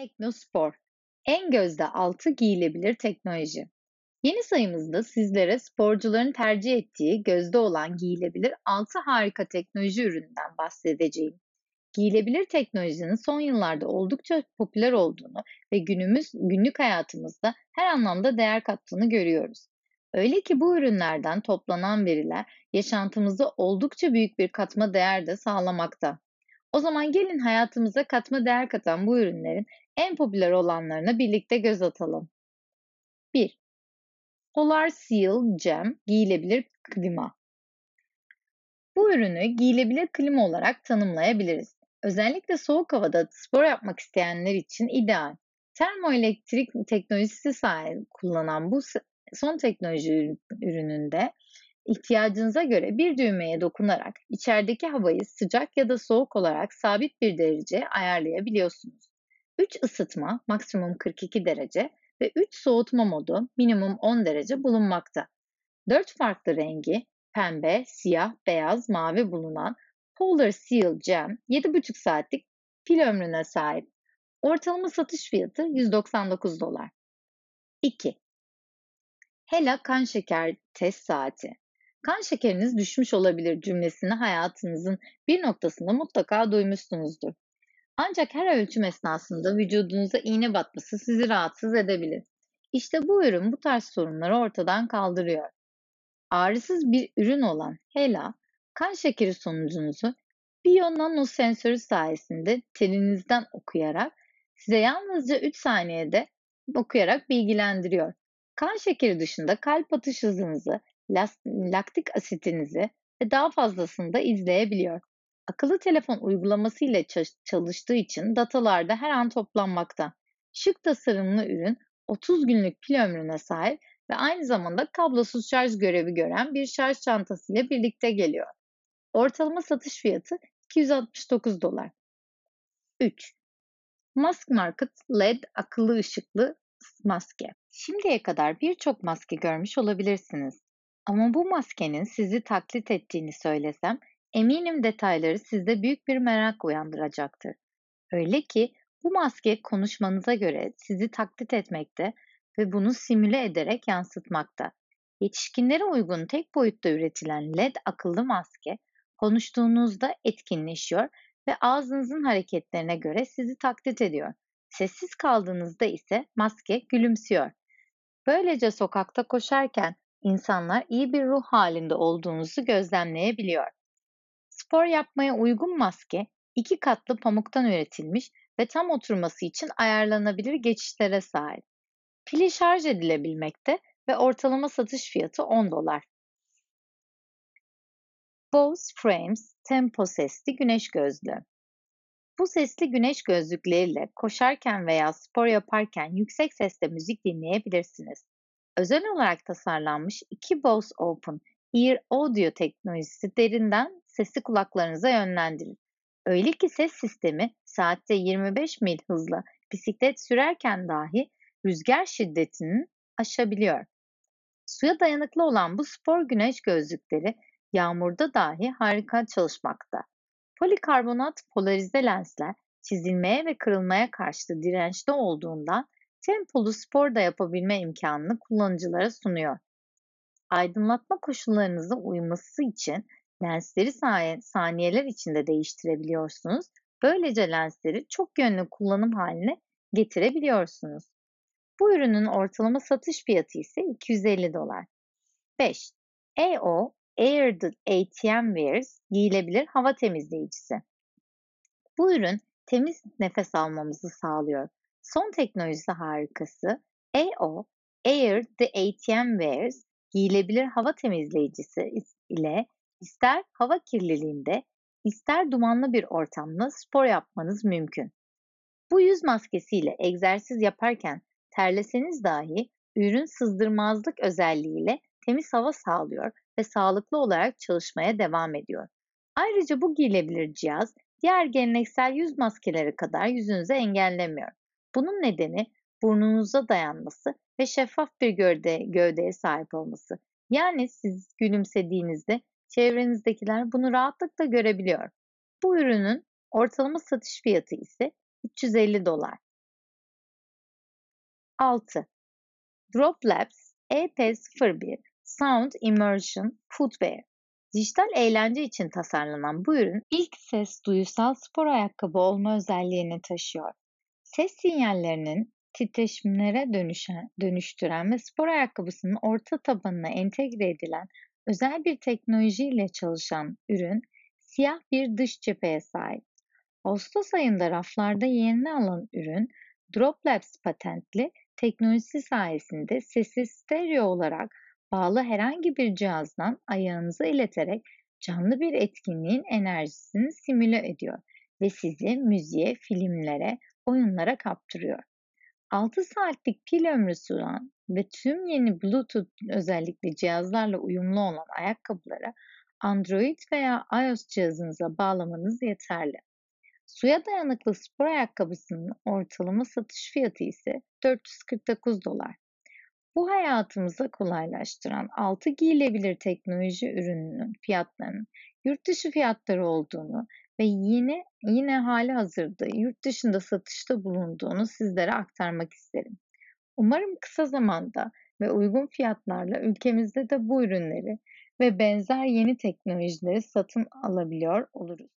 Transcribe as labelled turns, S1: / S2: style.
S1: Teknospor. En gözde altı giyilebilir teknoloji. Yeni sayımızda sizlere sporcuların tercih ettiği gözde olan giyilebilir 6 harika teknoloji ürününden bahsedeceğim. Giyilebilir teknolojinin son yıllarda oldukça popüler olduğunu ve günümüz günlük hayatımızda her anlamda değer kattığını görüyoruz. Öyle ki bu ürünlerden toplanan veriler yaşantımızda oldukça büyük bir katma değer de sağlamakta. O zaman gelin hayatımıza katma değer katan bu ürünlerin en popüler olanlarına birlikte göz atalım. 1. Polar Seal Gem giyilebilir klima. Bu ürünü giyilebilir klima olarak tanımlayabiliriz. Özellikle soğuk havada spor yapmak isteyenler için ideal. Termoelektrik teknolojisi sahip kullanan bu son teknoloji ürününde ihtiyacınıza göre bir düğmeye dokunarak içerideki havayı sıcak ya da soğuk olarak sabit bir derece ayarlayabiliyorsunuz. 3 ısıtma maksimum 42 derece ve 3 soğutma modu minimum 10 derece bulunmakta. 4 farklı rengi pembe, siyah, beyaz, mavi bulunan Polar Seal Gem 7,5 saatlik pil ömrüne sahip. Ortalama satış fiyatı 199 dolar. 2. Hela kan şeker test saati. Kan şekeriniz düşmüş olabilir cümlesini hayatınızın bir noktasında mutlaka duymuşsunuzdur. Ancak her ölçüm esnasında vücudunuza iğne batması sizi rahatsız edebilir. İşte bu ürün bu tarz sorunları ortadan kaldırıyor. Ağrısız bir ürün olan HELA, kan şekeri sonucunuzu Bio sensörü sayesinde telinizden okuyarak size yalnızca 3 saniyede okuyarak bilgilendiriyor. Kan şekeri dışında kalp atış hızınızı, laktik asitinizi ve daha fazlasını da izleyebiliyor. Akıllı telefon uygulaması ile çalıştığı için datalar da her an toplanmakta. Şık tasarımlı ürün 30 günlük pil ömrüne sahip ve aynı zamanda kablosuz şarj görevi gören bir şarj çantası ile birlikte geliyor. Ortalama satış fiyatı 269 dolar. 3. Mask Market LED akıllı ışıklı maske. Şimdiye kadar birçok maske görmüş olabilirsiniz. Ama bu maskenin sizi taklit ettiğini söylesem eminim detayları sizde büyük bir merak uyandıracaktır. Öyle ki bu maske konuşmanıza göre sizi taklit etmekte ve bunu simüle ederek yansıtmakta. Yetişkinlere uygun tek boyutta üretilen LED akıllı maske konuştuğunuzda etkinleşiyor ve ağzınızın hareketlerine göre sizi taklit ediyor. Sessiz kaldığınızda ise maske gülümsüyor. Böylece sokakta koşarken insanlar iyi bir ruh halinde olduğunuzu gözlemleyebiliyor. Spor yapmaya uygun maske iki katlı pamuktan üretilmiş ve tam oturması için ayarlanabilir geçişlere sahip. Pili şarj edilebilmekte ve ortalama satış fiyatı 10 dolar. Bose Frames Tempo sesli güneş gözlüğü. Bu sesli güneş gözlükleriyle koşarken veya spor yaparken yüksek sesle müzik dinleyebilirsiniz. Özel olarak tasarlanmış iki Bose Open Ear Audio teknolojisi derinden sesi kulaklarınıza yönlendirir. Öyle ki ses sistemi saatte 25 mil hızla bisiklet sürerken dahi rüzgar şiddetinin aşabiliyor. Suya dayanıklı olan bu spor güneş gözlükleri yağmurda dahi harika çalışmakta. Polikarbonat polarize lensler çizilmeye ve kırılmaya karşı dirençli olduğundan tempolu spor da yapabilme imkanını kullanıcılara sunuyor. Aydınlatma koşullarınıza uyması için lensleri saniyeler içinde değiştirebiliyorsunuz. Böylece lensleri çok yönlü kullanım haline getirebiliyorsunuz. Bu ürünün ortalama satış fiyatı ise 250 dolar. 5. EO Air ATM Wears giyilebilir hava temizleyicisi. Bu ürün temiz nefes almamızı sağlıyor. Son teknolojisi harikası AO Air the ATM Wears giyilebilir hava temizleyicisi ile ister hava kirliliğinde ister dumanlı bir ortamda spor yapmanız mümkün. Bu yüz maskesiyle egzersiz yaparken terleseniz dahi ürün sızdırmazlık özelliğiyle temiz hava sağlıyor ve sağlıklı olarak çalışmaya devam ediyor. Ayrıca bu giyilebilir cihaz diğer geleneksel yüz maskeleri kadar yüzünüzü engellemiyor. Bunun nedeni burnunuza dayanması ve şeffaf bir gövde, gövdeye sahip olması. Yani siz gülümsediğinizde çevrenizdekiler bunu rahatlıkla görebiliyor. Bu ürünün ortalama satış fiyatı ise 350 dolar. 6. Drop Labs EP01 Sound Immersion Footwear Dijital eğlence için tasarlanan bu ürün ilk ses duyusal spor ayakkabı olma özelliğini taşıyor. Ses sinyallerinin titreşimlere dönüşen, dönüştüren ve spor ayakkabısının orta tabanına entegre edilen özel bir teknolojiyle çalışan ürün siyah bir dış cepheye sahip. Ağustos ayında raflarda yerini alan ürün Drop Labs patentli teknolojisi sayesinde sesi stereo olarak bağlı herhangi bir cihazdan ayağınıza ileterek canlı bir etkinliğin enerjisini simüle ediyor ve sizi müziğe, filmlere, oyunlara kaptırıyor. 6 saatlik pil ömrü sunan ve tüm yeni Bluetooth özellikli cihazlarla uyumlu olan ayakkabılara Android veya iOS cihazınıza bağlamanız yeterli. Suya dayanıklı spor ayakkabısının ortalama satış fiyatı ise 449 dolar. Bu hayatımızı kolaylaştıran 6 giyilebilir teknoloji ürününün fiyatlarının yurt dışı fiyatları olduğunu ve yine yine hali hazırda yurt dışında satışta bulunduğunu sizlere aktarmak isterim. Umarım kısa zamanda ve uygun fiyatlarla ülkemizde de bu ürünleri ve benzer yeni teknolojileri satın alabiliyor oluruz.